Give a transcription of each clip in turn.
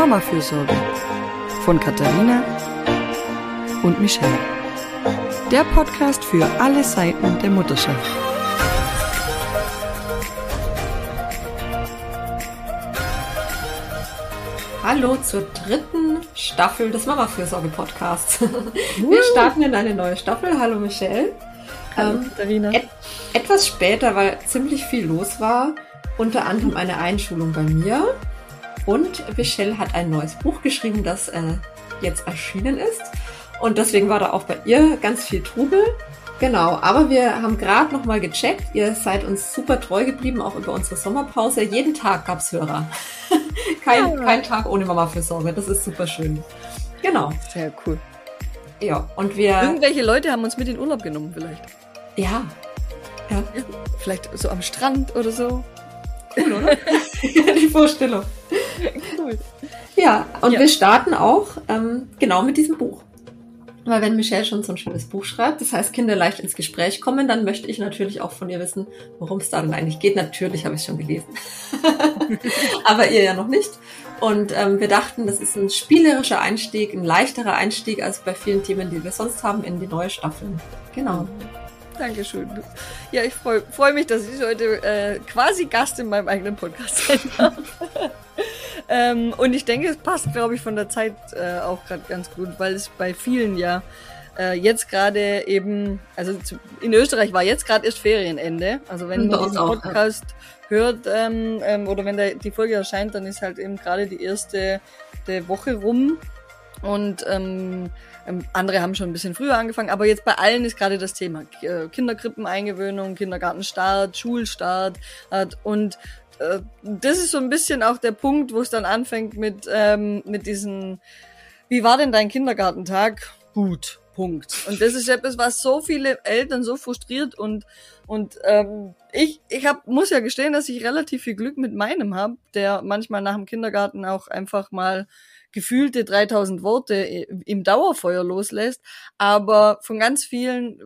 Mama-Fürsorge von Katharina und Michelle. Der Podcast für alle Seiten der Mutterschaft. Hallo zur dritten Staffel des Mama-Fürsorge-Podcasts. Wir starten in eine neue Staffel. Hallo Michelle. Hallo ähm, Katharina. Et etwas später, weil ziemlich viel los war. Unter anderem eine Einschulung bei mir. Und Michelle hat ein neues Buch geschrieben, das äh, jetzt erschienen ist. Und deswegen war da auch bei ihr ganz viel Trubel. Genau, aber wir haben gerade noch mal gecheckt. Ihr seid uns super treu geblieben, auch über unsere Sommerpause. Jeden Tag gab's Hörer. kein, ja. kein Tag ohne Mama für Sorge. Das ist super schön. Genau. Sehr cool. Ja, und wir. Irgendwelche Leute haben uns mit in Urlaub genommen, vielleicht. Ja. Ja. Vielleicht so am Strand oder so. Cool, oder? Die Vorstellung. Cool. Ja, und ja. wir starten auch ähm, genau mit diesem Buch. Weil wenn Michelle schon so ein schönes Buch schreibt, das heißt Kinder leicht ins Gespräch kommen, dann möchte ich natürlich auch von ihr wissen, worum es da denn eigentlich geht. Natürlich habe ich es schon gelesen. Aber ihr ja noch nicht. Und ähm, wir dachten, das ist ein spielerischer Einstieg, ein leichterer Einstieg als bei vielen Themen, die wir sonst haben, in die neue Staffel. Genau. Dankeschön. Ja, ich freue freu mich, dass ich heute äh, quasi Gast in meinem eigenen Podcast sein darf. ähm, und ich denke, es passt, glaube ich, von der Zeit äh, auch gerade ganz gut, weil es bei vielen ja äh, jetzt gerade eben, also in Österreich war jetzt gerade erst Ferienende. Also wenn man diesen Podcast auch, ja. hört ähm, ähm, oder wenn der, die Folge erscheint, dann ist halt eben gerade die erste Woche rum. Und ähm, ähm, andere haben schon ein bisschen früher angefangen, aber jetzt bei allen ist gerade das Thema äh, Kinderkrippeneingewöhnung, Kindergartenstart, Schulstart äh, und äh, das ist so ein bisschen auch der Punkt, wo es dann anfängt mit ähm, mit diesen Wie war denn dein Kindergartentag? Gut. Punkt. Und das ist etwas, was so viele Eltern so frustriert und und ähm, ich ich hab, muss ja gestehen, dass ich relativ viel Glück mit meinem habe, der manchmal nach dem Kindergarten auch einfach mal gefühlte 3000 Worte im Dauerfeuer loslässt, aber von ganz vielen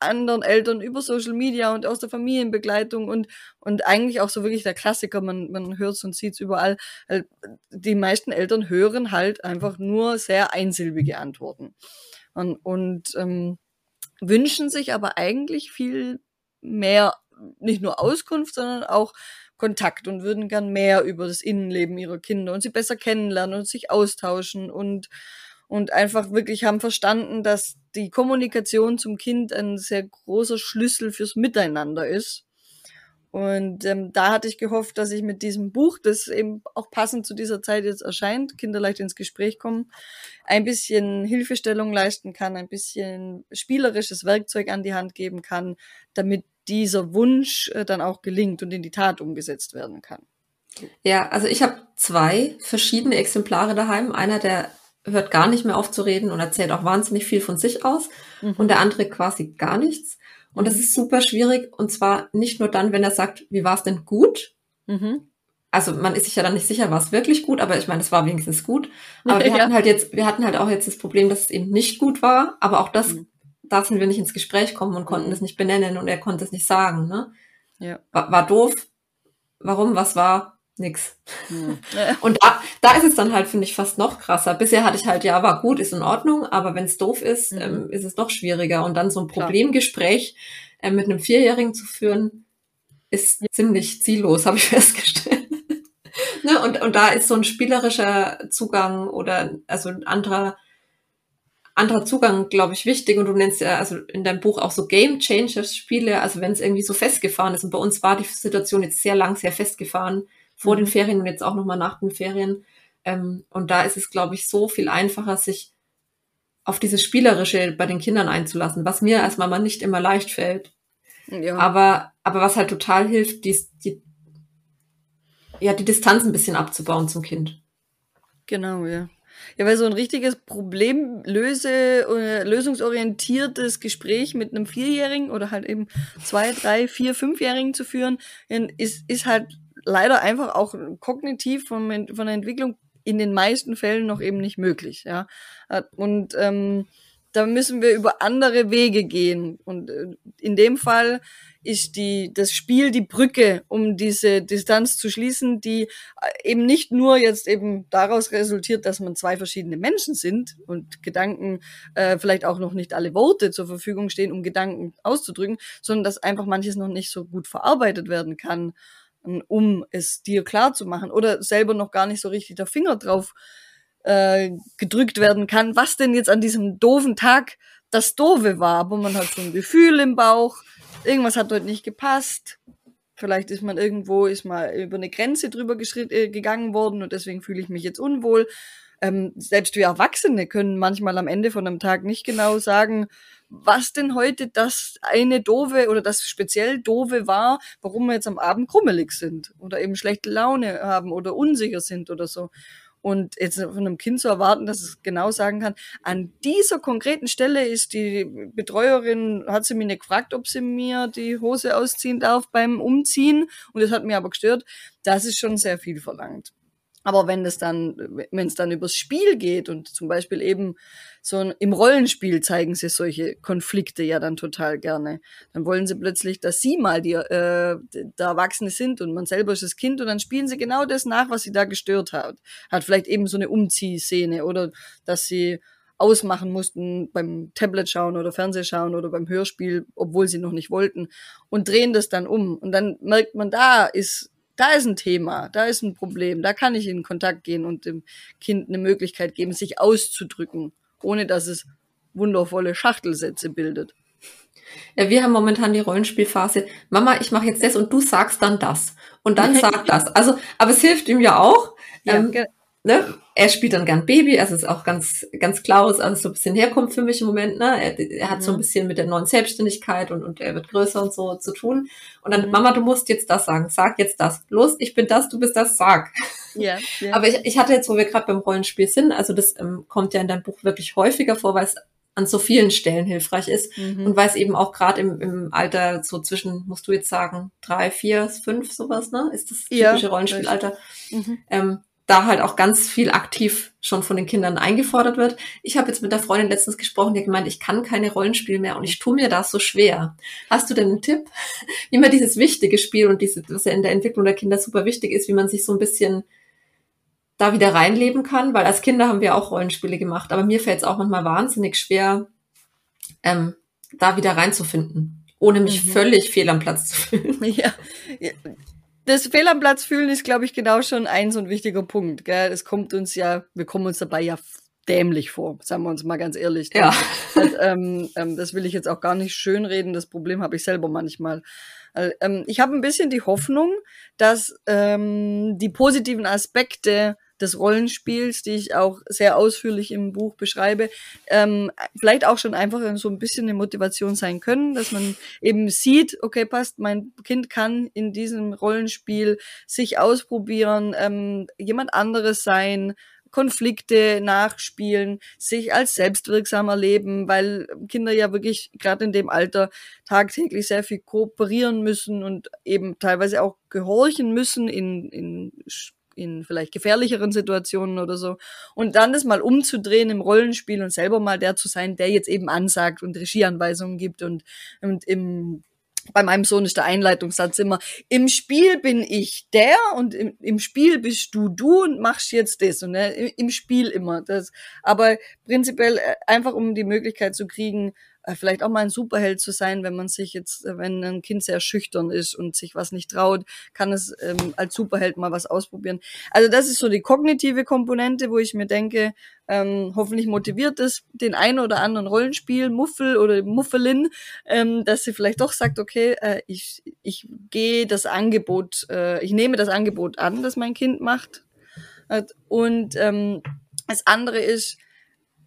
anderen Eltern über Social Media und aus der Familienbegleitung und und eigentlich auch so wirklich der Klassiker, man man hört und sieht's überall. Die meisten Eltern hören halt einfach nur sehr einsilbige Antworten und, und ähm, wünschen sich aber eigentlich viel mehr, nicht nur Auskunft, sondern auch Kontakt und würden gern mehr über das Innenleben ihrer Kinder und sie besser kennenlernen und sich austauschen und und einfach wirklich haben verstanden, dass die Kommunikation zum Kind ein sehr großer Schlüssel fürs Miteinander ist. Und ähm, da hatte ich gehofft, dass ich mit diesem Buch, das eben auch passend zu dieser Zeit jetzt erscheint, Kinderleicht ins Gespräch kommen, ein bisschen Hilfestellung leisten kann, ein bisschen spielerisches Werkzeug an die Hand geben kann, damit dieser Wunsch äh, dann auch gelingt und in die Tat umgesetzt werden kann. Ja, also ich habe zwei verschiedene Exemplare daheim. Einer, der hört gar nicht mehr auf zu reden und erzählt auch wahnsinnig viel von sich aus mhm. und der andere quasi gar nichts. Und das mhm. ist super schwierig und zwar nicht nur dann, wenn er sagt, wie war es denn gut? Mhm. Also man ist sich ja dann nicht sicher, war es wirklich gut, aber ich meine, es war wenigstens gut. Aber wir ja. hatten halt jetzt, wir hatten halt auch jetzt das Problem, dass es eben nicht gut war, aber auch das mhm da sind wir nicht ins Gespräch kommen und konnten es mhm. nicht benennen und er konnte es nicht sagen. Ne? Ja. War, war doof. Warum? Was war? Nix. Mhm. und da, da ist es dann halt, finde ich, fast noch krasser. Bisher hatte ich halt, ja, war gut, ist in Ordnung, aber wenn es doof ist, mhm. ähm, ist es noch schwieriger. Und dann so ein Problemgespräch äh, mit einem Vierjährigen zu führen, ist ja. ziemlich ziellos, habe ich festgestellt. ne? und, und da ist so ein spielerischer Zugang oder also ein anderer anderer Zugang, glaube ich, wichtig. Und du nennst ja also in deinem Buch auch so Game Changers Spiele, also wenn es irgendwie so festgefahren ist. Und bei uns war die Situation jetzt sehr lang, sehr festgefahren, vor mhm. den Ferien und jetzt auch nochmal nach den Ferien. Ähm, und da ist es, glaube ich, so viel einfacher, sich auf dieses Spielerische bei den Kindern einzulassen, was mir als Mama nicht immer leicht fällt. Ja. Aber, aber was halt total hilft, die, die, ja, die Distanz ein bisschen abzubauen zum Kind. Genau, ja. Ja, weil so ein richtiges Problemlöse, äh, lösungsorientiertes Gespräch mit einem Vierjährigen oder halt eben zwei, drei, vier, fünfjährigen zu führen, ist, ist halt leider einfach auch kognitiv von, von der Entwicklung in den meisten Fällen noch eben nicht möglich, ja. Und ähm, da müssen wir über andere Wege gehen. Und äh, in dem Fall ist die, das Spiel die Brücke, um diese Distanz zu schließen, die äh, eben nicht nur jetzt eben daraus resultiert, dass man zwei verschiedene Menschen sind und Gedanken, äh, vielleicht auch noch nicht alle Worte zur Verfügung stehen, um Gedanken auszudrücken, sondern dass einfach manches noch nicht so gut verarbeitet werden kann, um es dir klar zu machen oder selber noch gar nicht so richtig der Finger drauf äh, gedrückt werden kann, was denn jetzt an diesem doofen Tag das Doofe war. Aber man hat so ein Gefühl im Bauch, irgendwas hat dort nicht gepasst. Vielleicht ist man irgendwo, ist mal über eine Grenze drüber äh, gegangen worden und deswegen fühle ich mich jetzt unwohl. Ähm, selbst wir Erwachsene können manchmal am Ende von einem Tag nicht genau sagen, was denn heute das eine doofe oder das speziell doofe war, warum wir jetzt am Abend krummelig sind oder eben schlechte Laune haben oder unsicher sind oder so. Und jetzt von einem Kind zu erwarten, dass es genau sagen kann, an dieser konkreten Stelle ist die Betreuerin, hat sie mich nicht gefragt, ob sie mir die Hose ausziehen darf beim Umziehen. Und das hat mir aber gestört. Das ist schon sehr viel verlangt. Aber wenn es dann, wenn es dann übers Spiel geht und zum Beispiel eben so ein, im Rollenspiel zeigen sie solche Konflikte ja dann total gerne. Dann wollen sie plötzlich, dass sie mal die, äh, der Erwachsene sind und man selber ist das Kind und dann spielen sie genau das nach, was sie da gestört hat. Hat vielleicht eben so eine Umziehszene oder dass sie ausmachen mussten beim Tablet schauen oder Fernsehschauen oder beim Hörspiel, obwohl sie noch nicht wollten und drehen das dann um. Und dann merkt man, da ist da ist ein Thema, da ist ein Problem, da kann ich in Kontakt gehen und dem Kind eine Möglichkeit geben, sich auszudrücken, ohne dass es wundervolle Schachtelsätze bildet. Ja, wir haben momentan die Rollenspielphase. Mama, ich mache jetzt das und du sagst dann das. Und dann sag das. Also, aber es hilft ihm ja auch. Ja, ähm, ne? Er spielt dann gern Baby, also ist auch ganz, ganz klar, dass alles so ein bisschen herkommt für mich im Moment. Ne? Er, er hat mhm. so ein mhm. bisschen mit der neuen Selbstständigkeit und, und er wird größer und so zu tun. Und dann, mhm. Mama, du musst jetzt das sagen, sag jetzt das. Los, ich bin das, du bist das, sag. Ja, ja. Aber ich, ich hatte jetzt, wo wir gerade beim Rollenspiel sind, also das ähm, kommt ja in deinem Buch wirklich häufiger vor, weil es an so vielen Stellen hilfreich ist mhm. und weil es eben auch gerade im, im Alter so zwischen, musst du jetzt sagen, drei, vier, fünf, sowas, ne? Ist das typische ja, Rollenspielalter? Mhm. Ähm, da halt auch ganz viel aktiv schon von den Kindern eingefordert wird. Ich habe jetzt mit der Freundin letztens gesprochen, die hat gemeint, ich kann keine Rollenspiele mehr und ich tue mir das so schwer. Hast du denn einen Tipp, wie man dieses wichtige Spiel und diese, was ja in der Entwicklung der Kinder super wichtig ist, wie man sich so ein bisschen da wieder reinleben kann? Weil als Kinder haben wir auch Rollenspiele gemacht, aber mir fällt es auch manchmal wahnsinnig schwer, ähm, da wieder reinzufinden, ohne mich mhm. völlig fehl am Platz zu fühlen. Ja, das Fehl am Platz fühlen ist, glaube ich, genau schon ein so ein wichtiger Punkt. Gell? Es kommt uns ja, wir kommen uns dabei ja dämlich vor, sagen wir uns mal ganz ehrlich. Ja. Und, ähm, ähm, das will ich jetzt auch gar nicht schönreden, das Problem habe ich selber manchmal. Ähm, ich habe ein bisschen die Hoffnung, dass ähm, die positiven Aspekte des Rollenspiels, die ich auch sehr ausführlich im Buch beschreibe, ähm, vielleicht auch schon einfach so ein bisschen eine Motivation sein können, dass man eben sieht, okay, passt, mein Kind kann in diesem Rollenspiel sich ausprobieren, ähm, jemand anderes sein, Konflikte nachspielen, sich als selbstwirksam erleben, weil Kinder ja wirklich gerade in dem Alter tagtäglich sehr viel kooperieren müssen und eben teilweise auch gehorchen müssen in, in in vielleicht gefährlicheren Situationen oder so. Und dann das mal umzudrehen im Rollenspiel und selber mal der zu sein, der jetzt eben ansagt und Regieanweisungen gibt und, und im bei meinem Sohn ist der Einleitungssatz immer, im Spiel bin ich der und im, im Spiel bist du du und machst jetzt das. Und ne, im Spiel immer. Das, aber prinzipiell äh, einfach um die Möglichkeit zu kriegen, vielleicht auch mal ein Superheld zu sein, wenn man sich jetzt, äh, wenn ein Kind sehr schüchtern ist und sich was nicht traut, kann es ähm, als Superheld mal was ausprobieren. Also das ist so die kognitive Komponente, wo ich mir denke, ähm, hoffentlich motiviert es den einen oder anderen Rollenspiel, Muffel oder Muffelin, ähm, dass sie vielleicht doch sagt, okay, äh, ich, ich gehe das Angebot, äh, ich nehme das Angebot an, das mein Kind macht. Und ähm, das andere ist,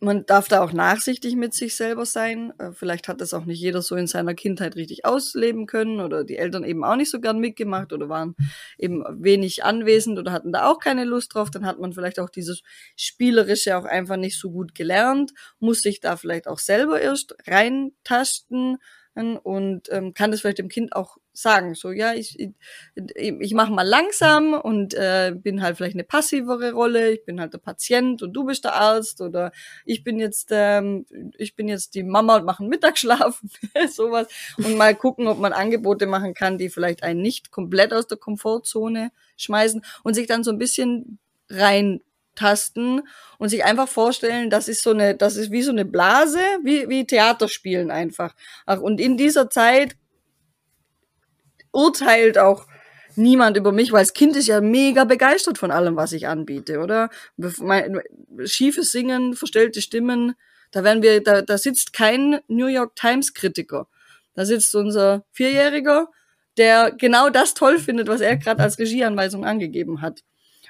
man darf da auch nachsichtig mit sich selber sein. Äh, vielleicht hat das auch nicht jeder so in seiner Kindheit richtig ausleben können oder die Eltern eben auch nicht so gern mitgemacht oder waren eben wenig anwesend oder hatten da auch keine Lust drauf. Dann hat man vielleicht auch dieses Spielerische auch einfach nicht so gut gelernt, muss sich da vielleicht auch selber erst reintasten. Und ähm, kann das vielleicht dem Kind auch sagen, so ja, ich, ich, ich mache mal langsam und äh, bin halt vielleicht eine passivere Rolle, ich bin halt der Patient und du bist der Arzt oder ich bin jetzt ähm, ich bin jetzt die Mama und mache einen Mittagsschlaf, sowas. Und mal gucken, ob man Angebote machen kann, die vielleicht einen nicht komplett aus der Komfortzone schmeißen und sich dann so ein bisschen rein tasten und sich einfach vorstellen, das ist so eine, das ist wie so eine Blase, wie, wie Theaterspielen einfach. Ach, und in dieser Zeit urteilt auch niemand über mich, weil das Kind ist ja mega begeistert von allem, was ich anbiete, oder? Schiefes Singen, verstellte Stimmen, da werden wir, da, da sitzt kein New York Times Kritiker. Da sitzt unser Vierjähriger, der genau das toll findet, was er gerade als Regieanweisung angegeben hat.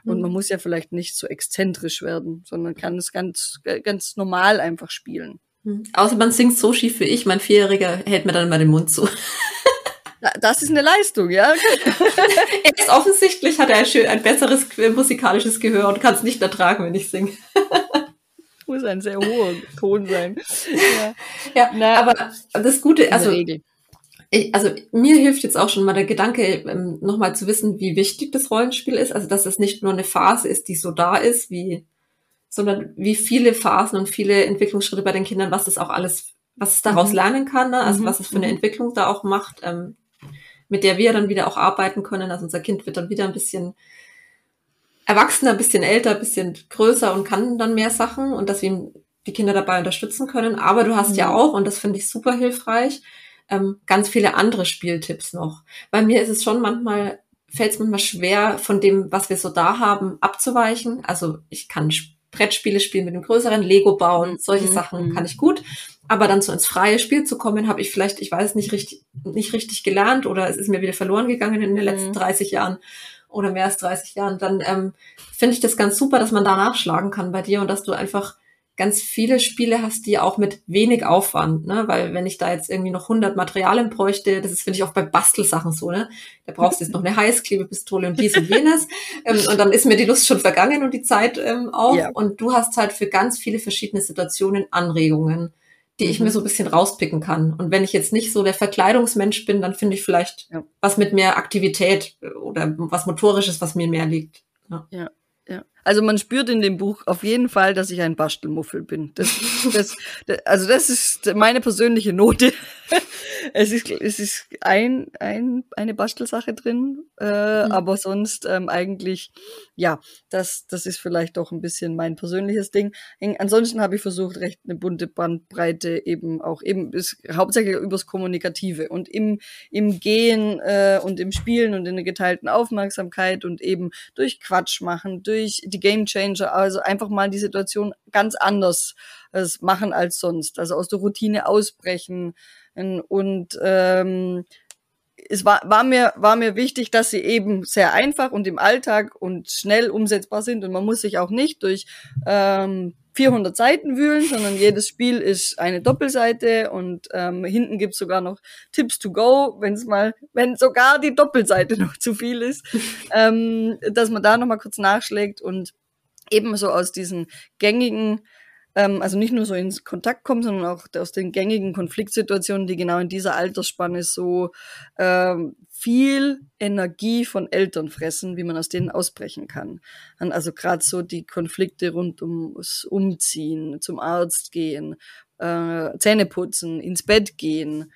Und mhm. man muss ja vielleicht nicht so exzentrisch werden, sondern kann es ganz, ganz normal einfach spielen. Mhm. Außer man singt so schief wie ich, mein Vierjähriger hält mir dann mal den Mund zu. Das ist eine Leistung, ja. Jetzt offensichtlich hat er ein, schön, ein besseres musikalisches Gehör und kann es nicht ertragen, wenn ich singe. Muss ein sehr hoher Ton sein. Ja, ja Na, aber das Gute, also ich, also mir hilft jetzt auch schon mal der Gedanke, ähm, nochmal zu wissen, wie wichtig das Rollenspiel ist. Also dass es nicht nur eine Phase ist, die so da ist, wie, sondern wie viele Phasen und viele Entwicklungsschritte bei den Kindern, was das auch alles, was es daraus mhm. lernen kann, ne? also mhm. was es für eine mhm. Entwicklung da auch macht, ähm, mit der wir dann wieder auch arbeiten können. Also unser Kind wird dann wieder ein bisschen erwachsener, ein bisschen älter, ein bisschen größer und kann dann mehr Sachen und dass wir die Kinder dabei unterstützen können. Aber du hast mhm. ja auch, und das finde ich super hilfreich, ähm, ganz viele andere Spieltipps noch. Bei mir ist es schon manchmal, fällt es manchmal schwer, von dem, was wir so da haben, abzuweichen. Also ich kann Brettspiele spielen mit einem größeren Lego bauen, solche mhm. Sachen mhm. kann ich gut. Aber dann so ins freie Spiel zu kommen, habe ich vielleicht, ich weiß nicht richtig, nicht richtig gelernt oder es ist mir wieder verloren gegangen in den letzten mhm. 30 Jahren oder mehr als 30 Jahren. Dann ähm, finde ich das ganz super, dass man da nachschlagen kann bei dir und dass du einfach ganz viele Spiele hast, die auch mit wenig Aufwand, ne? Weil wenn ich da jetzt irgendwie noch 100 Materialien bräuchte, das ist, finde ich, auch bei Bastelsachen so, ne? Da brauchst du jetzt noch eine Heißklebepistole und dies und jenes. ähm, und dann ist mir die Lust schon vergangen und die Zeit ähm, auch. Ja. Und du hast halt für ganz viele verschiedene Situationen Anregungen, die ich mhm. mir so ein bisschen rauspicken kann. Und wenn ich jetzt nicht so der Verkleidungsmensch bin, dann finde ich vielleicht ja. was mit mehr Aktivität oder was Motorisches, was mir mehr liegt. Ja. ja. Also man spürt in dem Buch auf jeden Fall, dass ich ein Bastelmuffel bin. Das, das, das, also das ist meine persönliche Note. es ist, es ist ein, ein, eine Bastelsache drin, äh, mhm. aber sonst ähm, eigentlich, ja, das, das ist vielleicht doch ein bisschen mein persönliches Ding. Ansonsten habe ich versucht, recht eine bunte Bandbreite eben auch eben ist hauptsächlich übers Kommunikative und im, im Gehen äh, und im Spielen und in der geteilten Aufmerksamkeit und eben durch Quatsch machen, durch die Game Changer, also einfach mal die Situation ganz anders äh, machen als sonst, also aus der Routine ausbrechen und ähm, es war, war, mir, war mir wichtig, dass sie eben sehr einfach und im Alltag und schnell umsetzbar sind. Und man muss sich auch nicht durch ähm, 400 Seiten wühlen, sondern jedes Spiel ist eine Doppelseite und ähm, hinten gibt's sogar noch Tipps to go, wenn es mal, wenn sogar die Doppelseite noch zu viel ist, ähm, dass man da nochmal kurz nachschlägt und ebenso aus diesen gängigen ähm, also nicht nur so ins Kontakt kommen, sondern auch aus den gängigen Konfliktsituationen, die genau in dieser Altersspanne so ähm, viel Energie von Eltern fressen, wie man aus denen ausbrechen kann. Also gerade so die Konflikte rund ums Umziehen, zum Arzt gehen, äh, Zähne putzen, ins Bett gehen,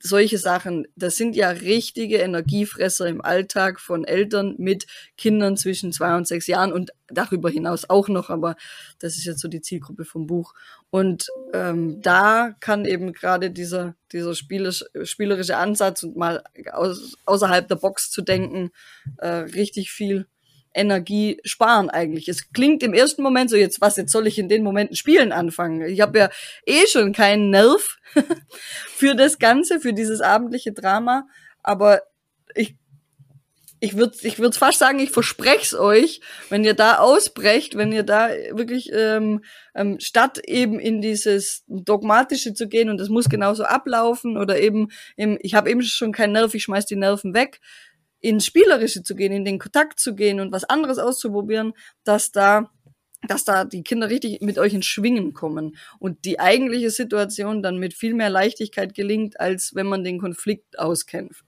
solche Sachen, das sind ja richtige Energiefresser im Alltag von Eltern mit Kindern zwischen zwei und sechs Jahren und darüber hinaus auch noch, aber das ist jetzt so die Zielgruppe vom Buch. Und ähm, da kann eben gerade dieser, dieser spielerisch, spielerische Ansatz und mal aus, außerhalb der Box zu denken, äh, richtig viel Energie sparen eigentlich. Es klingt im ersten Moment so, jetzt was, jetzt soll ich in den Momenten spielen anfangen. Ich habe ja eh schon keinen Nerv für das Ganze, für dieses abendliche Drama, aber ich ich würde ich würd fast sagen, ich verspreche es euch, wenn ihr da ausbrecht, wenn ihr da wirklich ähm, ähm, statt eben in dieses dogmatische zu gehen und das muss genauso ablaufen oder eben im, ich habe eben schon keinen Nerv, ich schmeiß die Nerven weg, ins Spielerische zu gehen, in den Kontakt zu gehen und was anderes auszuprobieren, dass da dass da die Kinder richtig mit euch in Schwingen kommen und die eigentliche Situation dann mit viel mehr Leichtigkeit gelingt, als wenn man den Konflikt auskämpft.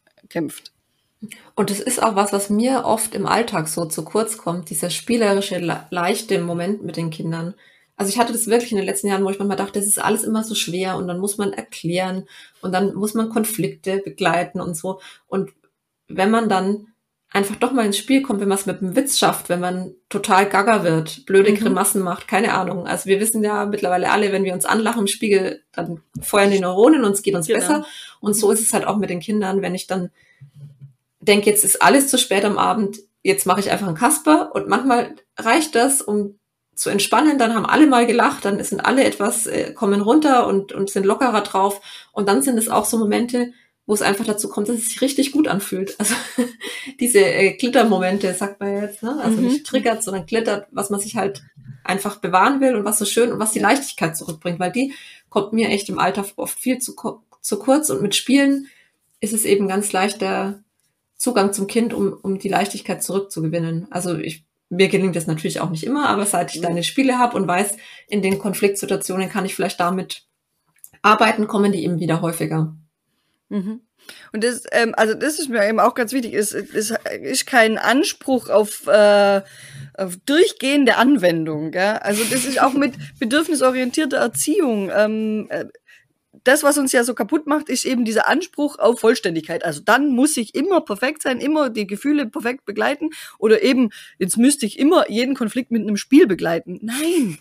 Und es ist auch was, was mir oft im Alltag so zu kurz kommt, dieser spielerische, leichte Moment mit den Kindern. Also ich hatte das wirklich in den letzten Jahren, wo ich manchmal dachte, das ist alles immer so schwer und dann muss man erklären und dann muss man Konflikte begleiten und so. Und wenn man dann einfach doch mal ins Spiel kommt, wenn man es mit einem Witz schafft, wenn man total gaga wird, blöde mhm. Grimassen macht, keine Ahnung. Also wir wissen ja mittlerweile alle, wenn wir uns anlachen im Spiegel, dann feuern die Neuronen und es geht uns genau. besser. Und so ist es halt auch mit den Kindern, wenn ich dann denke, jetzt ist alles zu spät am Abend, jetzt mache ich einfach einen Kasper und manchmal reicht das, um zu entspannen, dann haben alle mal gelacht, dann sind alle etwas, äh, kommen runter und, und sind lockerer drauf. Und dann sind es auch so Momente, wo es einfach dazu kommt, dass es sich richtig gut anfühlt. Also diese äh, Glittermomente, sagt man jetzt, ne? Also mhm. nicht triggert, sondern glittert, was man sich halt einfach bewahren will und was so schön und was die Leichtigkeit zurückbringt, weil die kommt mir echt im Alter oft viel zu, zu kurz und mit Spielen ist es eben ganz leicht der Zugang zum Kind, um, um die Leichtigkeit zurückzugewinnen. Also ich, mir gelingt das natürlich auch nicht immer, aber seit ich mhm. deine Spiele habe und weiß, in den Konfliktsituationen kann ich vielleicht damit arbeiten, kommen die eben wieder häufiger. Mhm. Und das, ähm, also das ist mir eben auch ganz wichtig, es ist, ist kein Anspruch auf, äh, auf durchgehende Anwendung. Gell? Also das ist auch mit bedürfnisorientierter Erziehung. Ähm, äh, das, was uns ja so kaputt macht, ist eben dieser Anspruch auf Vollständigkeit. Also dann muss ich immer perfekt sein, immer die Gefühle perfekt begleiten oder eben, jetzt müsste ich immer jeden Konflikt mit einem Spiel begleiten. Nein.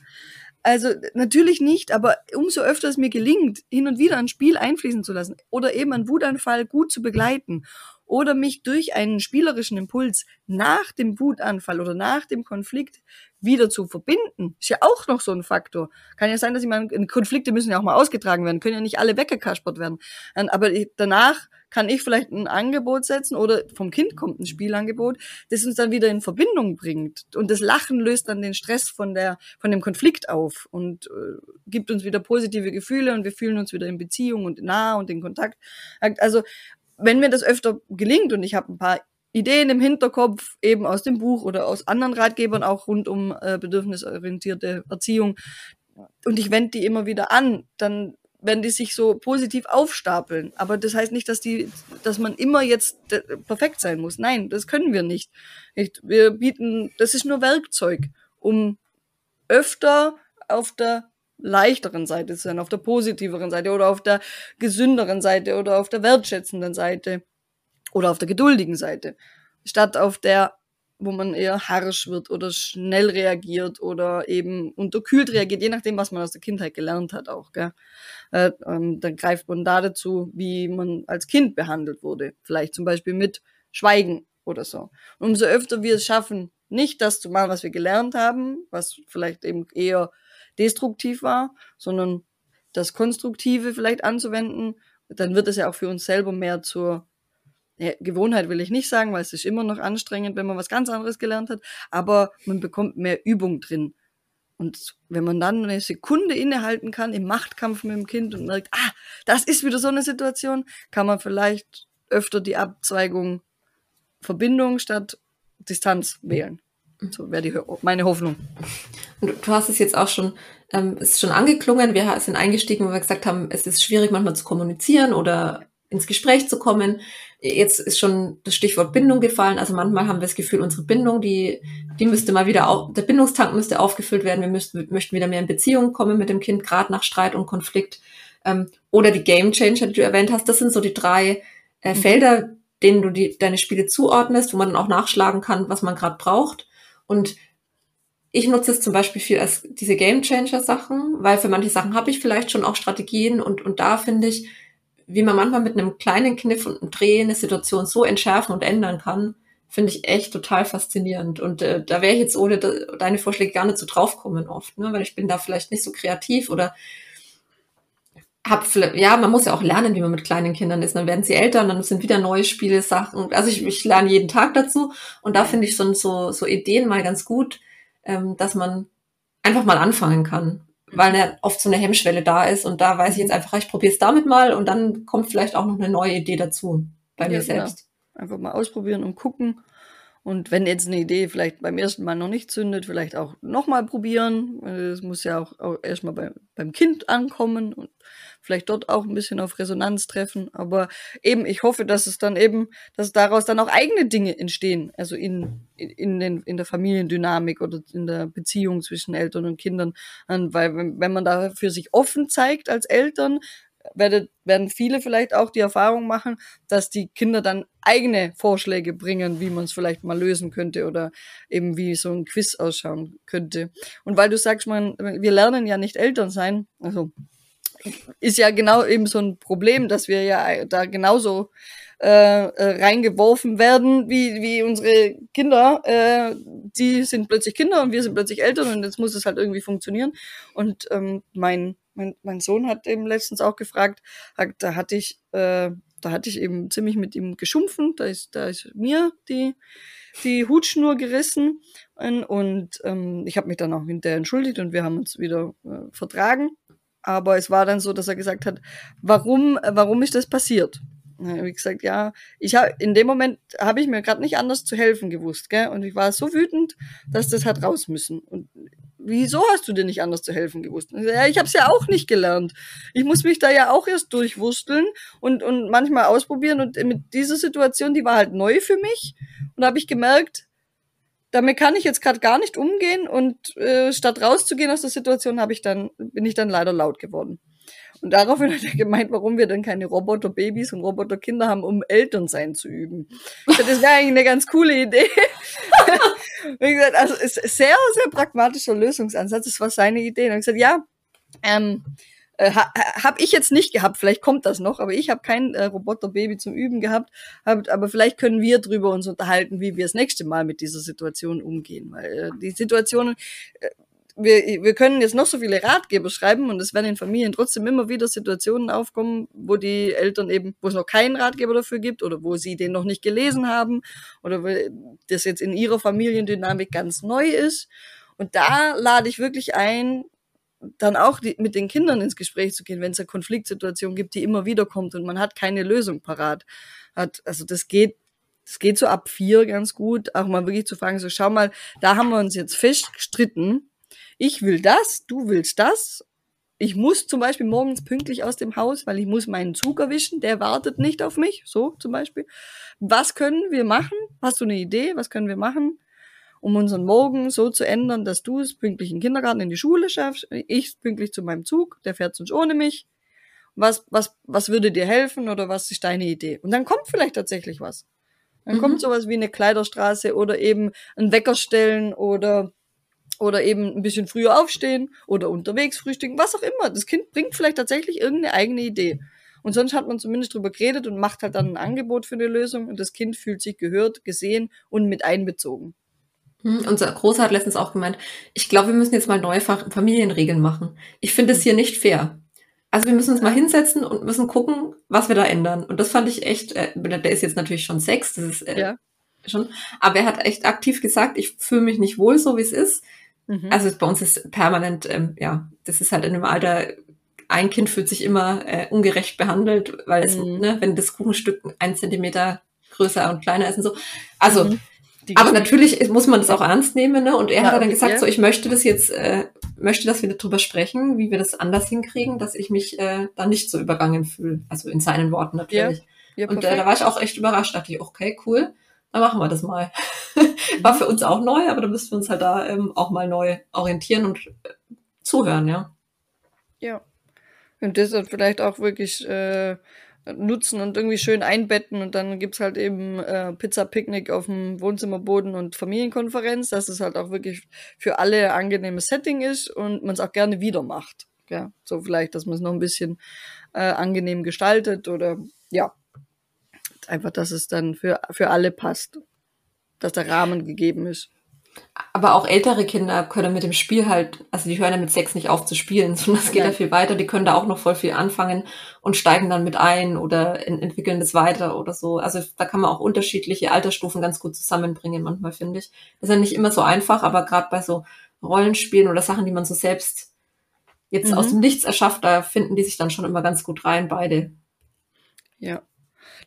Also natürlich nicht, aber umso öfter es mir gelingt, hin und wieder ein Spiel einfließen zu lassen oder eben einen Wutanfall gut zu begleiten oder mich durch einen spielerischen Impuls nach dem Wutanfall oder nach dem Konflikt wieder zu verbinden, ist ja auch noch so ein Faktor. Kann ja sein, dass ich meine, Konflikte müssen ja auch mal ausgetragen werden, können ja nicht alle weggekaspert werden. Aber danach kann ich vielleicht ein Angebot setzen oder vom Kind kommt ein Spielangebot, das uns dann wieder in Verbindung bringt. Und das Lachen löst dann den Stress von der, von dem Konflikt auf und äh, gibt uns wieder positive Gefühle und wir fühlen uns wieder in Beziehung und nah und in Kontakt. Also, wenn mir das öfter gelingt und ich habe ein paar Ideen im Hinterkopf, eben aus dem Buch oder aus anderen Ratgebern, auch rund um äh, bedürfnisorientierte Erziehung, und ich wende die immer wieder an, dann werden die sich so positiv aufstapeln. Aber das heißt nicht, dass die, dass man immer jetzt perfekt sein muss. Nein, das können wir nicht. Wir bieten, das ist nur Werkzeug, um öfter auf der leichteren Seite zu sein, auf der positiveren Seite oder auf der gesünderen Seite oder auf der wertschätzenden Seite oder auf der geduldigen Seite, statt auf der wo man eher harsch wird oder schnell reagiert oder eben unterkühlt reagiert, je nachdem, was man aus der Kindheit gelernt hat auch. Gell? Äh, ähm, dann greift man da dazu, wie man als Kind behandelt wurde. Vielleicht zum Beispiel mit Schweigen oder so. Und umso öfter wir es schaffen, nicht das zu machen, was wir gelernt haben, was vielleicht eben eher destruktiv war, sondern das Konstruktive vielleicht anzuwenden, dann wird es ja auch für uns selber mehr zur Gewohnheit will ich nicht sagen, weil es ist immer noch anstrengend, wenn man was ganz anderes gelernt hat, aber man bekommt mehr Übung drin. Und wenn man dann eine Sekunde innehalten kann im Machtkampf mit dem Kind und merkt, ah, das ist wieder so eine Situation, kann man vielleicht öfter die Abzweigung Verbindung statt Distanz wählen. So wäre die meine Hoffnung. Und du hast es jetzt auch schon, ähm, ist schon angeklungen. Wir sind eingestiegen, wo wir gesagt haben, es ist schwierig manchmal zu kommunizieren oder ins Gespräch zu kommen. Jetzt ist schon das Stichwort Bindung gefallen. Also manchmal haben wir das Gefühl, unsere Bindung, die, die müsste mal wieder, auf, der Bindungstank müsste aufgefüllt werden. Wir müssten, möchten wieder mehr in Beziehung kommen mit dem Kind, gerade nach Streit und Konflikt. Ähm, oder die Game Changer, die du erwähnt hast. Das sind so die drei äh, mhm. Felder, denen du die, deine Spiele zuordnest, wo man dann auch nachschlagen kann, was man gerade braucht. Und ich nutze es zum Beispiel viel als diese Game Changer Sachen, weil für manche Sachen habe ich vielleicht schon auch Strategien und, und da finde ich, wie man manchmal mit einem kleinen Kniff und einem Dreh eine Situation so entschärfen und ändern kann, finde ich echt total faszinierend. Und äh, da wäre ich jetzt ohne de deine Vorschläge gar nicht so draufkommen oft, ne? weil ich bin da vielleicht nicht so kreativ oder hab ja, man muss ja auch lernen, wie man mit kleinen Kindern ist. Dann werden sie älter und dann sind wieder neue Spiele, Sachen. Also ich, ich lerne jeden Tag dazu und da finde ich so, so, so Ideen mal ganz gut, ähm, dass man einfach mal anfangen kann weil ja oft so eine Hemmschwelle da ist und da weiß ich jetzt einfach, ich probiere es damit mal und dann kommt vielleicht auch noch eine neue Idee dazu bei mir ja, genau. selbst. Genau. Einfach mal ausprobieren und gucken Und wenn jetzt eine Idee vielleicht beim ersten Mal noch nicht zündet, vielleicht auch nochmal probieren. Es muss ja auch, auch erstmal bei, beim Kind ankommen und vielleicht dort auch ein bisschen auf Resonanz treffen. Aber eben, ich hoffe, dass es dann eben, dass daraus dann auch eigene Dinge entstehen. Also in, in, den, in der Familiendynamik oder in der Beziehung zwischen Eltern und Kindern. Und weil, wenn, man da für sich offen zeigt als Eltern, werdet, werden viele vielleicht auch die Erfahrung machen, dass die Kinder dann eigene Vorschläge bringen, wie man es vielleicht mal lösen könnte oder eben wie so ein Quiz ausschauen könnte. Und weil du sagst, man, wir lernen ja nicht Eltern sein, also ist ja genau eben so ein Problem, dass wir ja da genauso äh, äh, reingeworfen werden, wie, wie unsere Kinder. Äh, die sind plötzlich Kinder und wir sind plötzlich Eltern und jetzt muss es halt irgendwie funktionieren. Und ähm, mein mein, mein Sohn hat eben letztens auch gefragt, da hatte ich, äh, da hatte ich eben ziemlich mit ihm geschumpfen, da ist, da ist mir die, die Hutschnur gerissen und ähm, ich habe mich dann auch hinterher entschuldigt und wir haben uns wieder äh, vertragen. Aber es war dann so, dass er gesagt hat, warum, warum ist das passiert? Wie gesagt, ja, ich habe in dem Moment habe ich mir gerade nicht anders zu helfen gewusst, gell? Und ich war so wütend, dass das hat raus müssen. Und wieso hast du dir nicht anders zu helfen gewusst? Ja, ich habe es ja auch nicht gelernt. Ich muss mich da ja auch erst durchwursteln und, und manchmal ausprobieren. Und mit dieser Situation, die war halt neu für mich. Und da habe ich gemerkt, damit kann ich jetzt gerade gar nicht umgehen. Und äh, statt rauszugehen aus der Situation, habe ich dann, bin ich dann leider laut geworden. Und daraufhin hat er gemeint, warum wir dann keine Roboterbabys und Roboterkinder haben, um Elternsein zu üben. Das wäre eigentlich eine ganz coole Idee. Wie gesagt, also ist sehr, sehr pragmatischer Lösungsansatz. Das war seine Idee. Und ich gesagt, ja, ähm, äh, ha, habe ich jetzt nicht gehabt, vielleicht kommt das noch, aber ich habe kein äh, Roboterbaby zum Üben gehabt, hab, aber vielleicht können wir drüber uns unterhalten, wie wir das nächste Mal mit dieser Situation umgehen, weil äh, die Situationen, äh, wir, wir können jetzt noch so viele Ratgeber schreiben und es werden in Familien trotzdem immer wieder Situationen aufkommen, wo die Eltern eben, wo es noch keinen Ratgeber dafür gibt oder wo sie den noch nicht gelesen haben oder wo das jetzt in ihrer Familiendynamik ganz neu ist. Und da lade ich wirklich ein, dann auch die, mit den Kindern ins Gespräch zu gehen, wenn es eine Konfliktsituation gibt, die immer wieder kommt und man hat keine Lösung parat. Hat, also das geht das geht so ab vier ganz gut, auch mal wirklich zu fragen, so schau mal, da haben wir uns jetzt fest gestritten ich will das, du willst das. Ich muss zum Beispiel morgens pünktlich aus dem Haus, weil ich muss meinen Zug erwischen, der wartet nicht auf mich, so zum Beispiel. Was können wir machen? Hast du eine Idee? Was können wir machen, um unseren Morgen so zu ändern, dass du es pünktlich in den Kindergarten, in die Schule schaffst, ich pünktlich zu meinem Zug, der fährt sonst ohne mich. Was, was, was würde dir helfen oder was ist deine Idee? Und dann kommt vielleicht tatsächlich was. Dann mhm. kommt sowas wie eine Kleiderstraße oder eben ein Wecker stellen oder oder eben ein bisschen früher aufstehen oder unterwegs frühstücken, was auch immer. Das Kind bringt vielleicht tatsächlich irgendeine eigene Idee. Und sonst hat man zumindest drüber geredet und macht halt dann ein Angebot für eine Lösung und das Kind fühlt sich gehört, gesehen und mit einbezogen. Hm, unser Großer hat letztens auch gemeint, ich glaube, wir müssen jetzt mal neue Familienregeln machen. Ich finde es hier nicht fair. Also wir müssen uns mal hinsetzen und müssen gucken, was wir da ändern. Und das fand ich echt, äh, der ist jetzt natürlich schon sechs, das ist äh, ja. schon, aber er hat echt aktiv gesagt, ich fühle mich nicht wohl, so wie es ist. Mhm. Also bei uns ist permanent, ähm, ja, das ist halt in einem Alter, ein Kind fühlt sich immer äh, ungerecht behandelt, weil es, mhm. ne, wenn das Kuchenstück ein Zentimeter größer und kleiner ist und so. Also, mhm. aber natürlich muss man das auch ernst nehmen, ne? Und er ja, hat dann gesagt, ja. so, ich möchte das jetzt, äh, möchte, dass wir darüber sprechen, wie wir das anders hinkriegen, dass ich mich äh, da nicht so übergangen fühle. Also in seinen Worten natürlich. Ja. und äh, da war ich auch echt überrascht, dachte ich, okay, cool dann machen wir das mal. War für uns auch neu, aber da müssen wir uns halt da ähm, auch mal neu orientieren und äh, zuhören, ja. Ja. Und das halt vielleicht auch wirklich äh, nutzen und irgendwie schön einbetten und dann gibt's halt eben äh, Pizza-Picknick auf dem Wohnzimmerboden und Familienkonferenz, dass es halt auch wirklich für alle angenehmes Setting ist und man es auch gerne wieder macht. Ja, so vielleicht, dass man es noch ein bisschen äh, angenehm gestaltet oder ja, einfach, dass es dann für, für alle passt. Dass der Rahmen gegeben ist. Aber auch ältere Kinder können mit dem Spiel halt, also die hören ja mit Sex nicht auf zu spielen, sondern es geht ja viel weiter. Die können da auch noch voll viel anfangen und steigen dann mit ein oder entwickeln das weiter oder so. Also da kann man auch unterschiedliche Altersstufen ganz gut zusammenbringen, manchmal finde ich. Das ist ja nicht immer so einfach, aber gerade bei so Rollenspielen oder Sachen, die man so selbst jetzt mhm. aus dem Nichts erschafft, da finden die sich dann schon immer ganz gut rein, beide. Ja.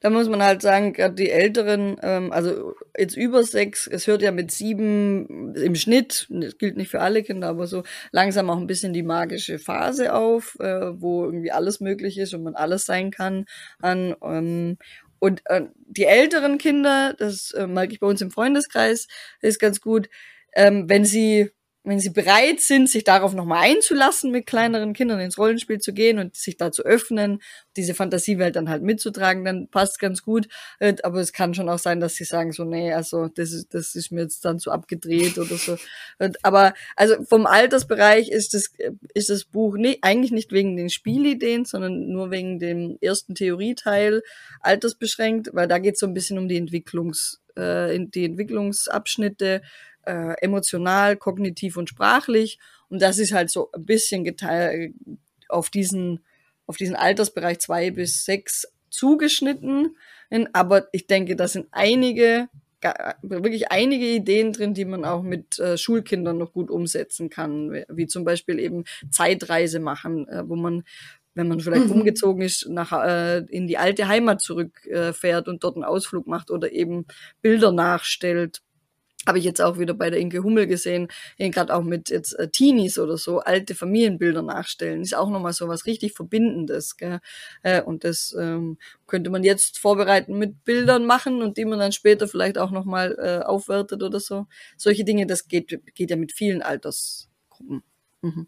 Da muss man halt sagen, gerade die Älteren, ähm, also jetzt über sechs, es hört ja mit sieben im Schnitt, das gilt nicht für alle Kinder, aber so langsam auch ein bisschen die magische Phase auf, äh, wo irgendwie alles möglich ist und man alles sein kann an. Ähm, und äh, die älteren Kinder, das äh, mag ich bei uns im Freundeskreis, ist ganz gut, ähm, wenn sie wenn sie bereit sind, sich darauf nochmal einzulassen, mit kleineren Kindern ins Rollenspiel zu gehen und sich da zu öffnen, diese Fantasiewelt dann halt mitzutragen, dann passt ganz gut. Äh, aber es kann schon auch sein, dass sie sagen so, nee, also das ist, das ist mir jetzt dann zu abgedreht oder so. Aber also vom Altersbereich ist das, ist das Buch nicht, eigentlich nicht wegen den Spielideen, sondern nur wegen dem ersten Theorieteil altersbeschränkt, weil da geht es so ein bisschen um die Entwicklungs, äh, die Entwicklungsabschnitte äh, emotional, kognitiv und sprachlich. Und das ist halt so ein bisschen geteilt auf diesen, auf diesen Altersbereich zwei bis sechs zugeschnitten. Aber ich denke, da sind einige, wirklich einige Ideen drin, die man auch mit äh, Schulkindern noch gut umsetzen kann. Wie zum Beispiel eben Zeitreise machen, äh, wo man wenn man vielleicht mhm. umgezogen ist, nach, äh, in die alte Heimat zurückfährt äh, und dort einen Ausflug macht oder eben Bilder nachstellt habe ich jetzt auch wieder bei der Inke Hummel gesehen, gerade auch mit jetzt äh, Teenies oder so, alte Familienbilder nachstellen, ist auch nochmal so was richtig Verbindendes. Gell? Äh, und das ähm, könnte man jetzt vorbereiten mit Bildern machen und die man dann später vielleicht auch nochmal äh, aufwertet oder so. Solche Dinge, das geht, geht ja mit vielen Altersgruppen. Mhm.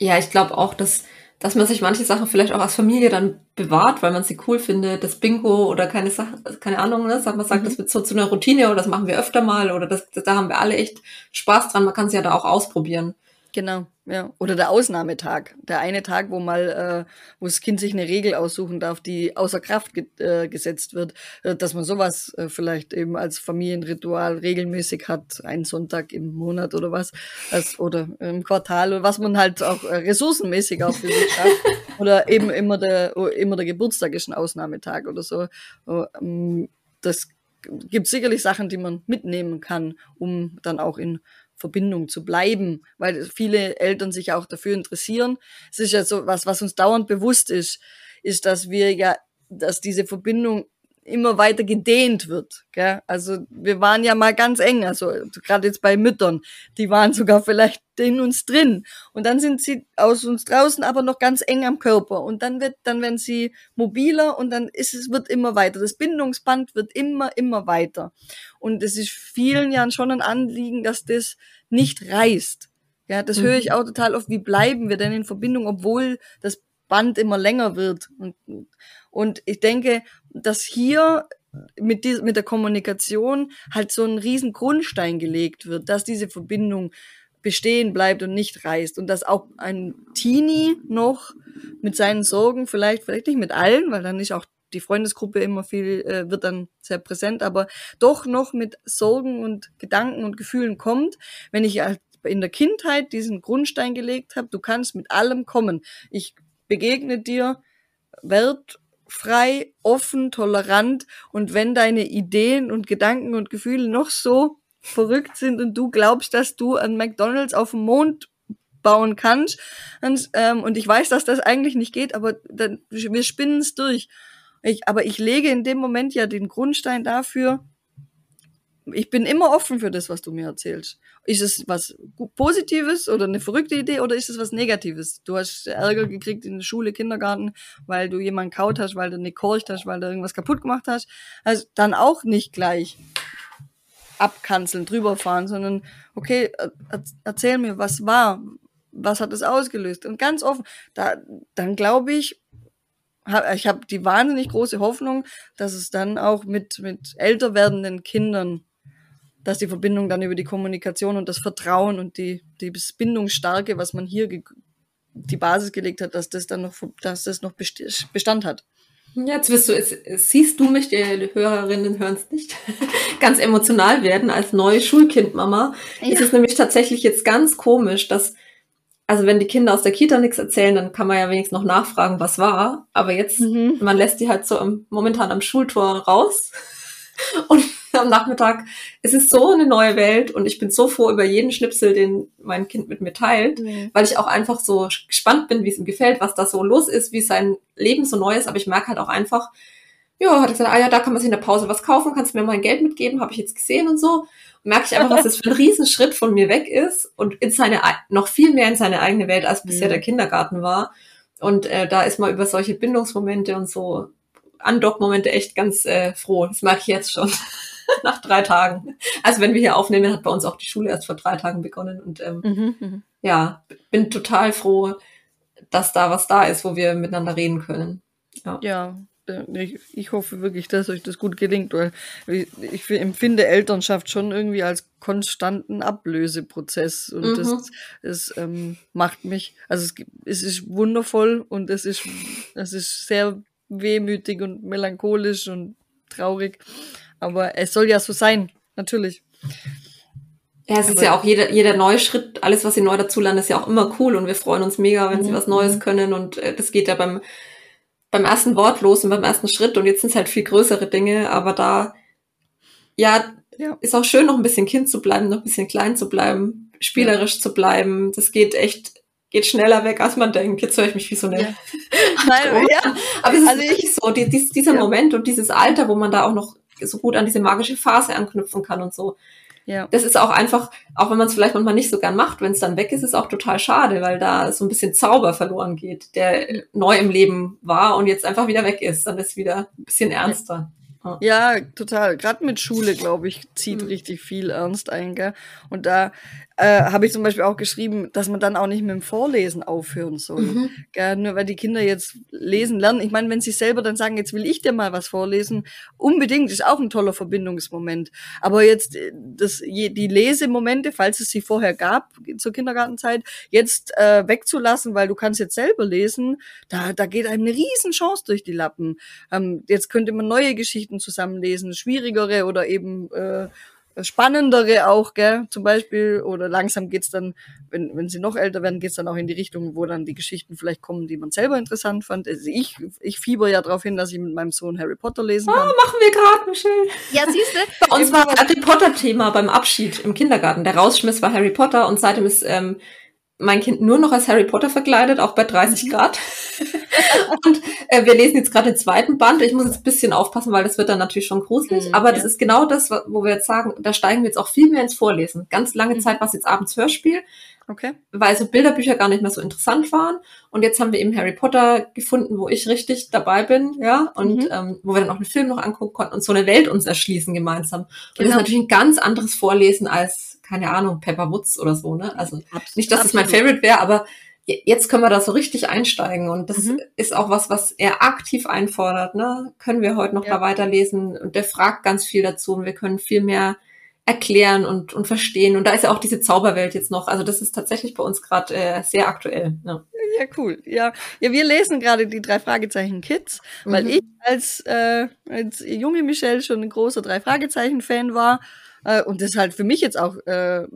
Ja, ich glaube auch, dass dass man sich manche Sachen vielleicht auch als Familie dann bewahrt, weil man sie cool findet, das Bingo oder keine Sache, keine Ahnung, ne? man sagt, mhm. das wird so zu einer Routine oder das machen wir öfter mal oder das, da haben wir alle echt Spaß dran, man kann es ja da auch ausprobieren. Genau, ja. Oder der Ausnahmetag. Der eine Tag, wo mal, äh, wo das Kind sich eine Regel aussuchen darf, die außer Kraft ge äh, gesetzt wird, äh, dass man sowas äh, vielleicht eben als Familienritual regelmäßig hat, einen Sonntag im Monat oder was, als, oder im Quartal oder was man halt auch äh, ressourcenmäßig auch für sich schafft. oder eben immer der, immer der Geburtstag ist ein Ausnahmetag oder so. Ähm, das gibt sicherlich Sachen, die man mitnehmen kann, um dann auch in Verbindung zu bleiben, weil viele Eltern sich auch dafür interessieren. Es ist ja so was, was uns dauernd bewusst ist, ist, dass wir ja, dass diese Verbindung immer weiter gedehnt wird. Gell? Also wir waren ja mal ganz eng, also gerade jetzt bei Müttern, die waren sogar vielleicht in uns drin und dann sind sie aus uns draußen, aber noch ganz eng am Körper und dann wird, dann werden sie mobiler und dann ist es wird immer weiter. Das Bindungsband wird immer immer weiter und es ist vielen Jahren schon ein Anliegen, dass das nicht reißt. Ja, das mhm. höre ich auch total oft. Wie bleiben wir denn in Verbindung, obwohl das Band immer länger wird? Und, und ich denke, dass hier mit, die, mit der Kommunikation halt so ein riesen Grundstein gelegt wird, dass diese Verbindung bestehen bleibt und nicht reißt. Und dass auch ein Teenie noch mit seinen Sorgen, vielleicht, vielleicht nicht mit allen, weil dann ist auch die Freundesgruppe immer viel, äh, wird dann sehr präsent, aber doch noch mit Sorgen und Gedanken und Gefühlen kommt, wenn ich halt in der Kindheit diesen Grundstein gelegt habe, du kannst mit allem kommen. Ich begegne dir, werd frei, offen, tolerant und wenn deine Ideen und Gedanken und Gefühle noch so verrückt sind und du glaubst, dass du an McDonald's auf dem Mond bauen kannst und, ähm, und ich weiß, dass das eigentlich nicht geht, aber dann, wir spinnen es durch. Ich, aber ich lege in dem Moment ja den Grundstein dafür, ich bin immer offen für das, was du mir erzählst. Ist es was Positives oder eine verrückte Idee oder ist es was Negatives? Du hast Ärger gekriegt in der Schule, Kindergarten, weil du jemanden kaut hast, weil du nicht korcht hast, weil du irgendwas kaputt gemacht hast. Also dann auch nicht gleich abkanzeln, drüberfahren, sondern okay, erzähl mir, was war, was hat es ausgelöst? Und ganz offen, da, dann glaube ich, ich habe die wahnsinnig große Hoffnung, dass es dann auch mit, mit älter werdenden Kindern dass die Verbindung dann über die Kommunikation und das Vertrauen und die, die Bindungsstarke, was man hier die Basis gelegt hat, dass das dann noch, dass das noch Bestand hat. Jetzt wirst du, es, siehst du mich, die Hörerinnen hören es nicht, ganz emotional werden als neue Schulkindmama. Ja. Es ist nämlich tatsächlich jetzt ganz komisch, dass, also wenn die Kinder aus der Kita nichts erzählen, dann kann man ja wenigstens noch nachfragen, was war. Aber jetzt, mhm. man lässt die halt so im, momentan am Schultor raus und am Nachmittag. Es ist so eine neue Welt und ich bin so froh über jeden Schnipsel, den mein Kind mit mir teilt, mhm. weil ich auch einfach so gespannt bin, wie es ihm gefällt, was da so los ist, wie sein Leben so neu ist. Aber ich merke halt auch einfach, ja, hat er gesagt, ah ja, da kann man sich in der Pause was kaufen, kannst du mir mein Geld mitgeben, habe ich jetzt gesehen und so. Und merke ich einfach, was das für ein Riesenschritt von mir weg ist und in seine, noch viel mehr in seine eigene Welt, als bisher mhm. der Kindergarten war. Und äh, da ist man über solche Bindungsmomente und so Andock-Momente echt ganz äh, froh. Das mache ich jetzt schon. Nach drei Tagen. Also wenn wir hier aufnehmen, hat bei uns auch die Schule erst vor drei Tagen begonnen. Und ähm, mhm, mhm. ja, bin total froh, dass da was da ist, wo wir miteinander reden können. Ja. ja. Ich, ich hoffe wirklich, dass euch das gut gelingt, weil ich, ich empfinde Elternschaft schon irgendwie als konstanten Ablöseprozess und mhm. das, das ähm, macht mich, also es, es ist wundervoll und es ist, es ist sehr wehmütig und melancholisch und traurig. Aber es soll ja so sein, natürlich. Ja, es Aber ist ja auch jeder, jeder neue Schritt, alles, was sie neu dazulernen, ist ja auch immer cool und wir freuen uns mega, wenn mhm. sie was Neues mhm. können und äh, das geht ja beim, beim ersten Wort los und beim ersten Schritt und jetzt sind es halt viel größere Dinge, aber da, ja, ja, ist auch schön, noch ein bisschen Kind zu bleiben, noch ein bisschen klein zu bleiben, spielerisch ja. zu bleiben. Das geht echt geht schneller weg, als man denkt. Jetzt höre ich mich wie so eine. Ja. Nein, ja. Aber es ist also wirklich so, die, dies, dieser. Moment und dieses Alter, wo man da auch noch so gut an diese magische Phase anknüpfen kann und so. Ja. Das ist auch einfach, auch wenn man es vielleicht manchmal nicht so gern macht, wenn es dann weg ist, ist auch total schade, weil da so ein bisschen Zauber verloren geht, der neu im Leben war und jetzt einfach wieder weg ist. Dann ist wieder ein bisschen ernster. Ja, total. Gerade mit Schule, glaube ich, zieht mhm. richtig viel ernst ein. Gell? Und da äh, habe ich zum Beispiel auch geschrieben, dass man dann auch nicht mit dem Vorlesen aufhören soll. Mhm. Gell? Nur weil die Kinder jetzt lesen lernen. Ich meine, wenn sie selber dann sagen, jetzt will ich dir mal was vorlesen, unbedingt ist auch ein toller Verbindungsmoment. Aber jetzt äh, das, die Lesemomente, falls es sie vorher gab zur Kindergartenzeit, jetzt äh, wegzulassen, weil du kannst jetzt selber lesen, da, da geht einem eine riesen Chance durch die Lappen. Ähm, jetzt könnte man neue Geschichten zusammenlesen, schwierigere oder eben äh, spannendere auch, gell, zum Beispiel. Oder langsam geht's dann, wenn, wenn sie noch älter werden, geht's dann auch in die Richtung, wo dann die Geschichten vielleicht kommen, die man selber interessant fand. Also ich, ich fieber ja darauf hin, dass ich mit meinem Sohn Harry Potter lesen kann. Oh, machen wir gerade, Michelle. Ja, siehst du? Bei uns war Harry Potter Thema beim Abschied im Kindergarten. Der Rausschmiss war Harry Potter und seitdem ist ähm, mein Kind nur noch als Harry Potter verkleidet, auch bei 30 mhm. Grad. und äh, wir lesen jetzt gerade den zweiten Band. Ich muss jetzt ein bisschen aufpassen, weil das wird dann natürlich schon gruselig. Mhm, aber ja. das ist genau das, wo wir jetzt sagen, da steigen wir jetzt auch viel mehr ins Vorlesen. Ganz lange mhm. Zeit war es jetzt abends Hörspiel. Okay. Weil so Bilderbücher gar nicht mehr so interessant waren. Und jetzt haben wir eben Harry Potter gefunden, wo ich richtig dabei bin, ja, und mhm. ähm, wo wir dann auch einen Film noch angucken konnten und so eine Welt uns erschließen gemeinsam. Und genau. das ist genau. natürlich ein ganz anderes Vorlesen als keine Ahnung, Pepper Woods oder so, ne? Also Absolut. nicht, dass es das mein Favorite wäre, aber jetzt können wir da so richtig einsteigen und das mhm. ist auch was, was er aktiv einfordert, ne? Können wir heute noch ja. da weiterlesen und der fragt ganz viel dazu und wir können viel mehr erklären und, und verstehen. Und da ist ja auch diese Zauberwelt jetzt noch. Also das ist tatsächlich bei uns gerade äh, sehr aktuell. Ja. ja, cool. Ja, ja wir lesen gerade die drei Fragezeichen Kids, weil mhm. ich als, äh, als junge Michelle schon ein großer drei Fragezeichen-Fan war äh, und das halt für mich jetzt auch äh,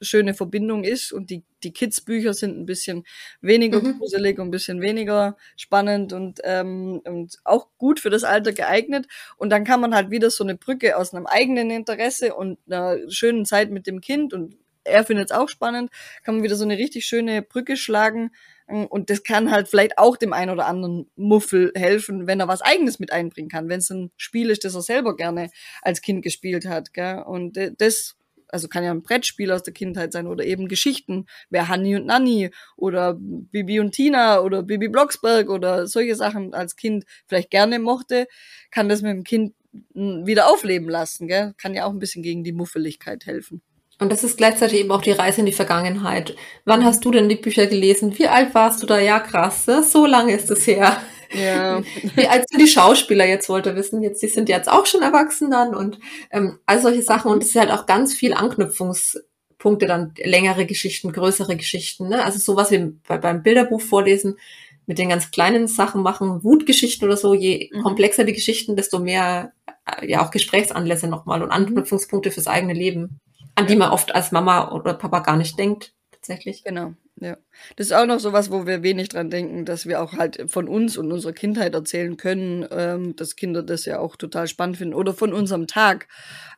schöne Verbindung ist und die, die Kids-Bücher sind ein bisschen weniger mhm. gruselig und ein bisschen weniger spannend und, ähm, und auch gut für das Alter geeignet. Und dann kann man halt wieder so eine Brücke aus einem eigenen Interesse und einer schönen Zeit mit dem Kind und er findet es auch spannend, kann man wieder so eine richtig schöne Brücke schlagen. Und das kann halt vielleicht auch dem einen oder anderen Muffel helfen, wenn er was Eigenes mit einbringen kann, wenn es ein Spiel ist, das er selber gerne als Kind gespielt hat. Gell? Und das, also kann ja ein Brettspiel aus der Kindheit sein oder eben Geschichten, wer Hanni und Nanni oder Bibi und Tina oder Bibi Blocksberg oder solche Sachen als Kind vielleicht gerne mochte, kann das mit dem Kind wieder aufleben lassen. Gell? Kann ja auch ein bisschen gegen die Muffeligkeit helfen. Und das ist gleichzeitig eben auch die Reise in die Vergangenheit. Wann hast du denn die Bücher gelesen? Wie alt warst du da? Ja, krass, ne? so lange ist es her. Ja. Wie alt sind die Schauspieler jetzt, wollte wissen. Jetzt, die sind jetzt auch schon erwachsen dann und ähm, all solche Sachen. Und es ist halt auch ganz viel Anknüpfungspunkte, dann längere Geschichten, größere Geschichten. Ne? Also sowas wie bei, beim Bilderbuch vorlesen, mit den ganz kleinen Sachen machen, Wutgeschichten oder so. Je mhm. komplexer die Geschichten, desto mehr äh, ja auch Gesprächsanlässe nochmal und Anknüpfungspunkte fürs eigene Leben an die man oft als Mama oder Papa gar nicht denkt, tatsächlich. Genau. Ja, das ist auch noch so was, wo wir wenig dran denken, dass wir auch halt von uns und unserer Kindheit erzählen können, ähm, dass Kinder das ja auch total spannend finden oder von unserem Tag.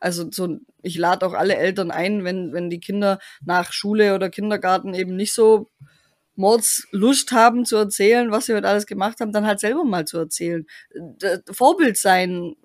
Also so, ich lade auch alle Eltern ein, wenn wenn die Kinder nach Schule oder Kindergarten eben nicht so Mordslust haben zu erzählen, was sie heute alles gemacht haben, dann halt selber mal zu erzählen. D Vorbild sein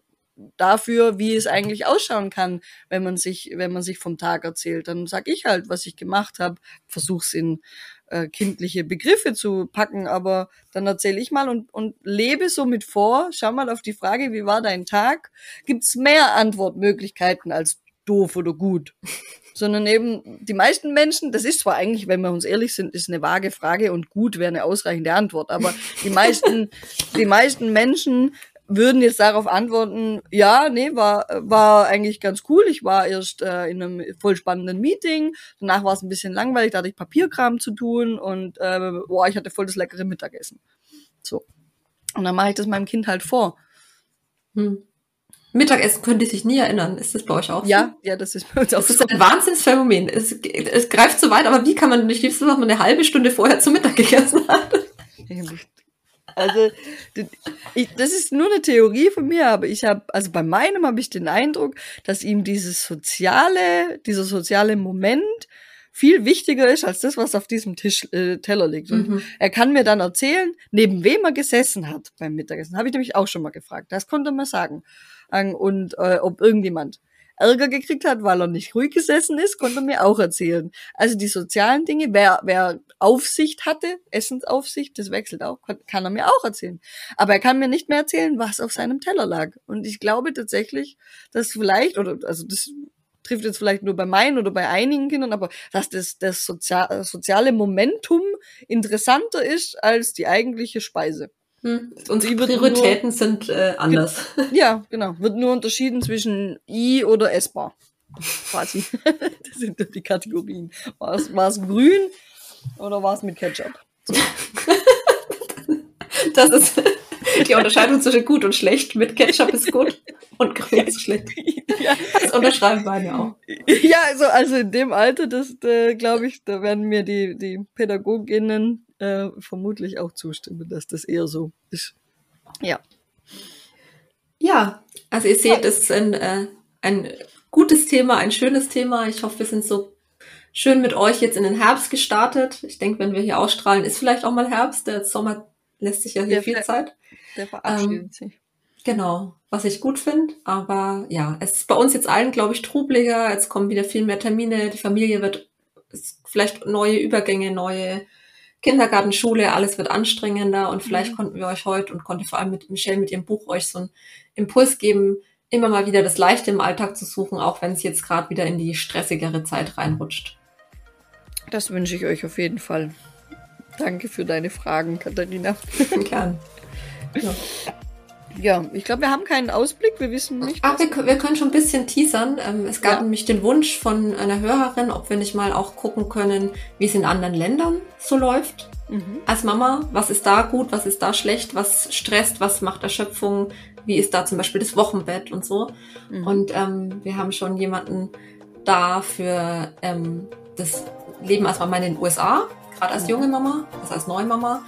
dafür, wie es eigentlich ausschauen kann, wenn man sich, wenn man sich vom Tag erzählt. Dann sag ich halt, was ich gemacht habe, versuch's in äh, kindliche Begriffe zu packen, aber dann erzähle ich mal und, und lebe somit vor, schau mal auf die Frage, wie war dein Tag? Gibt's mehr Antwortmöglichkeiten als doof oder gut? sondern eben die meisten Menschen, das ist zwar eigentlich, wenn wir uns ehrlich sind, ist eine vage Frage und gut wäre eine ausreichende Antwort, aber die meisten, die meisten Menschen würden jetzt darauf antworten, ja, nee, war, war eigentlich ganz cool. Ich war erst äh, in einem voll spannenden Meeting, danach war es ein bisschen langweilig, da hatte ich Papierkram zu tun und äh, boah, ich hatte voll das leckere Mittagessen. So. Und dann mache ich das meinem Kind halt vor. Hm. Mittagessen könnte sich nie erinnern. Ist das bei euch auch so? Ja, ja, das ist bei uns auch das so. Das ist ein Wahnsinnsphänomen. Es, es greift so weit, aber wie kann man nicht liebsten, dass man eine halbe Stunde vorher zum Mittag gegessen hat? Also ich, das ist nur eine Theorie von mir, aber ich habe, also bei meinem habe ich den Eindruck, dass ihm dieses soziale, dieser soziale Moment viel wichtiger ist als das, was auf diesem Tisch äh, Teller liegt. Und mhm. er kann mir dann erzählen, neben wem er gesessen hat beim Mittagessen. Habe ich nämlich auch schon mal gefragt. Das konnte mir sagen. Und äh, ob irgendjemand Ärger gekriegt hat, weil er nicht ruhig gesessen ist, konnte er mir auch erzählen. Also die sozialen Dinge, wer, wer Aufsicht hatte, Essensaufsicht, das wechselt auch, kann, er mir auch erzählen. Aber er kann mir nicht mehr erzählen, was auf seinem Teller lag. Und ich glaube tatsächlich, dass vielleicht, oder also das trifft jetzt vielleicht nur bei meinen oder bei einigen Kindern, aber dass das, das sozial, soziale Momentum interessanter ist als die eigentliche Speise. Hm. Unsere Prioritäten nur, sind äh, anders. Ja, genau. Wird nur unterschieden zwischen I oder essbar. Quasi. das sind die Kategorien. War es, war es grün oder war es mit Ketchup? So. das ist die Unterscheidung zwischen gut und schlecht. Mit Ketchup ist gut und grün ist schlecht. Ja. Das unterschreiben wir ja auch. Ja, also, also in dem Alter, das äh, glaube ich, da werden mir die, die Pädagoginnen äh, vermutlich auch zustimmen, dass das eher so ist. Ja. Ja, also ihr seht, es ist ein, äh, ein gutes Thema, ein schönes Thema. Ich hoffe, wir sind so schön mit euch jetzt in den Herbst gestartet. Ich denke, wenn wir hier ausstrahlen, ist vielleicht auch mal Herbst. Der Sommer lässt sich ja hier der viel Zeit. Der verabschiedet ähm, sich. Genau, was ich gut finde. Aber ja, es ist bei uns jetzt allen, glaube ich, trubliger. Jetzt kommen wieder viel mehr Termine. Die Familie wird vielleicht neue Übergänge, neue Kindergarten, Schule, alles wird anstrengender und vielleicht mhm. konnten wir euch heute und konnte vor allem mit Michelle mit ihrem Buch euch so einen Impuls geben, immer mal wieder das Leichte im Alltag zu suchen, auch wenn es jetzt gerade wieder in die stressigere Zeit reinrutscht. Das wünsche ich euch auf jeden Fall. Danke für deine Fragen, Katharina. Gern. Ja. Ja, ich glaube, wir haben keinen Ausblick, wir wissen nicht. Ach, wir, wir, können schon ein bisschen teasern. Ähm, es gab ja. nämlich den Wunsch von einer Hörerin, ob wir nicht mal auch gucken können, wie es in anderen Ländern so läuft. Mhm. Als Mama, was ist da gut, was ist da schlecht, was stresst, was macht Erschöpfung, wie ist da zum Beispiel das Wochenbett und so. Mhm. Und ähm, wir haben schon jemanden da für ähm, das Leben als Mama in den USA gerade als junge Mama, also als neue Mama.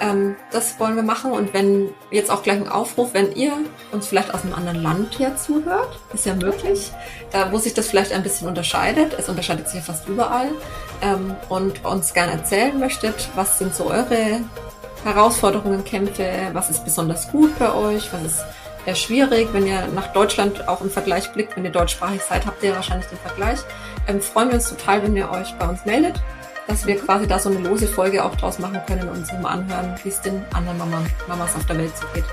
Ähm, das wollen wir machen. Und wenn jetzt auch gleich ein Aufruf, wenn ihr uns vielleicht aus einem anderen Land hier zuhört, ist ja möglich, da wo sich das vielleicht ein bisschen unterscheidet, es unterscheidet sich ja fast überall, ähm, und uns gerne erzählen möchtet, was sind so eure Herausforderungen, Kämpfe, was ist besonders gut bei euch, was ist eher schwierig, wenn ihr nach Deutschland auch im Vergleich blickt, wenn ihr deutschsprachig seid, habt ihr wahrscheinlich den Vergleich. Ähm, freuen wir uns total, wenn ihr euch bei uns meldet dass wir quasi da so eine lose Folge auch draus machen können und uns mal anhören, wie es den anderen Mama, Mamas auf der Welt so geht.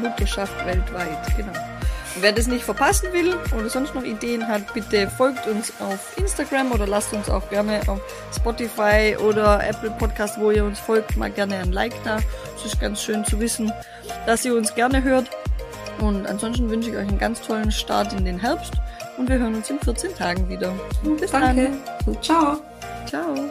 Mutterschaft weltweit, genau. Wer das nicht verpassen will oder sonst noch Ideen hat, bitte folgt uns auf Instagram oder lasst uns auch gerne auf Spotify oder Apple Podcast, wo ihr uns folgt, mal gerne ein Like da. Es ist ganz schön zu wissen, dass ihr uns gerne hört. Und ansonsten wünsche ich euch einen ganz tollen Start in den Herbst und wir hören uns in 14 Tagen wieder. Bis Danke. dann. Ciao. Ciao.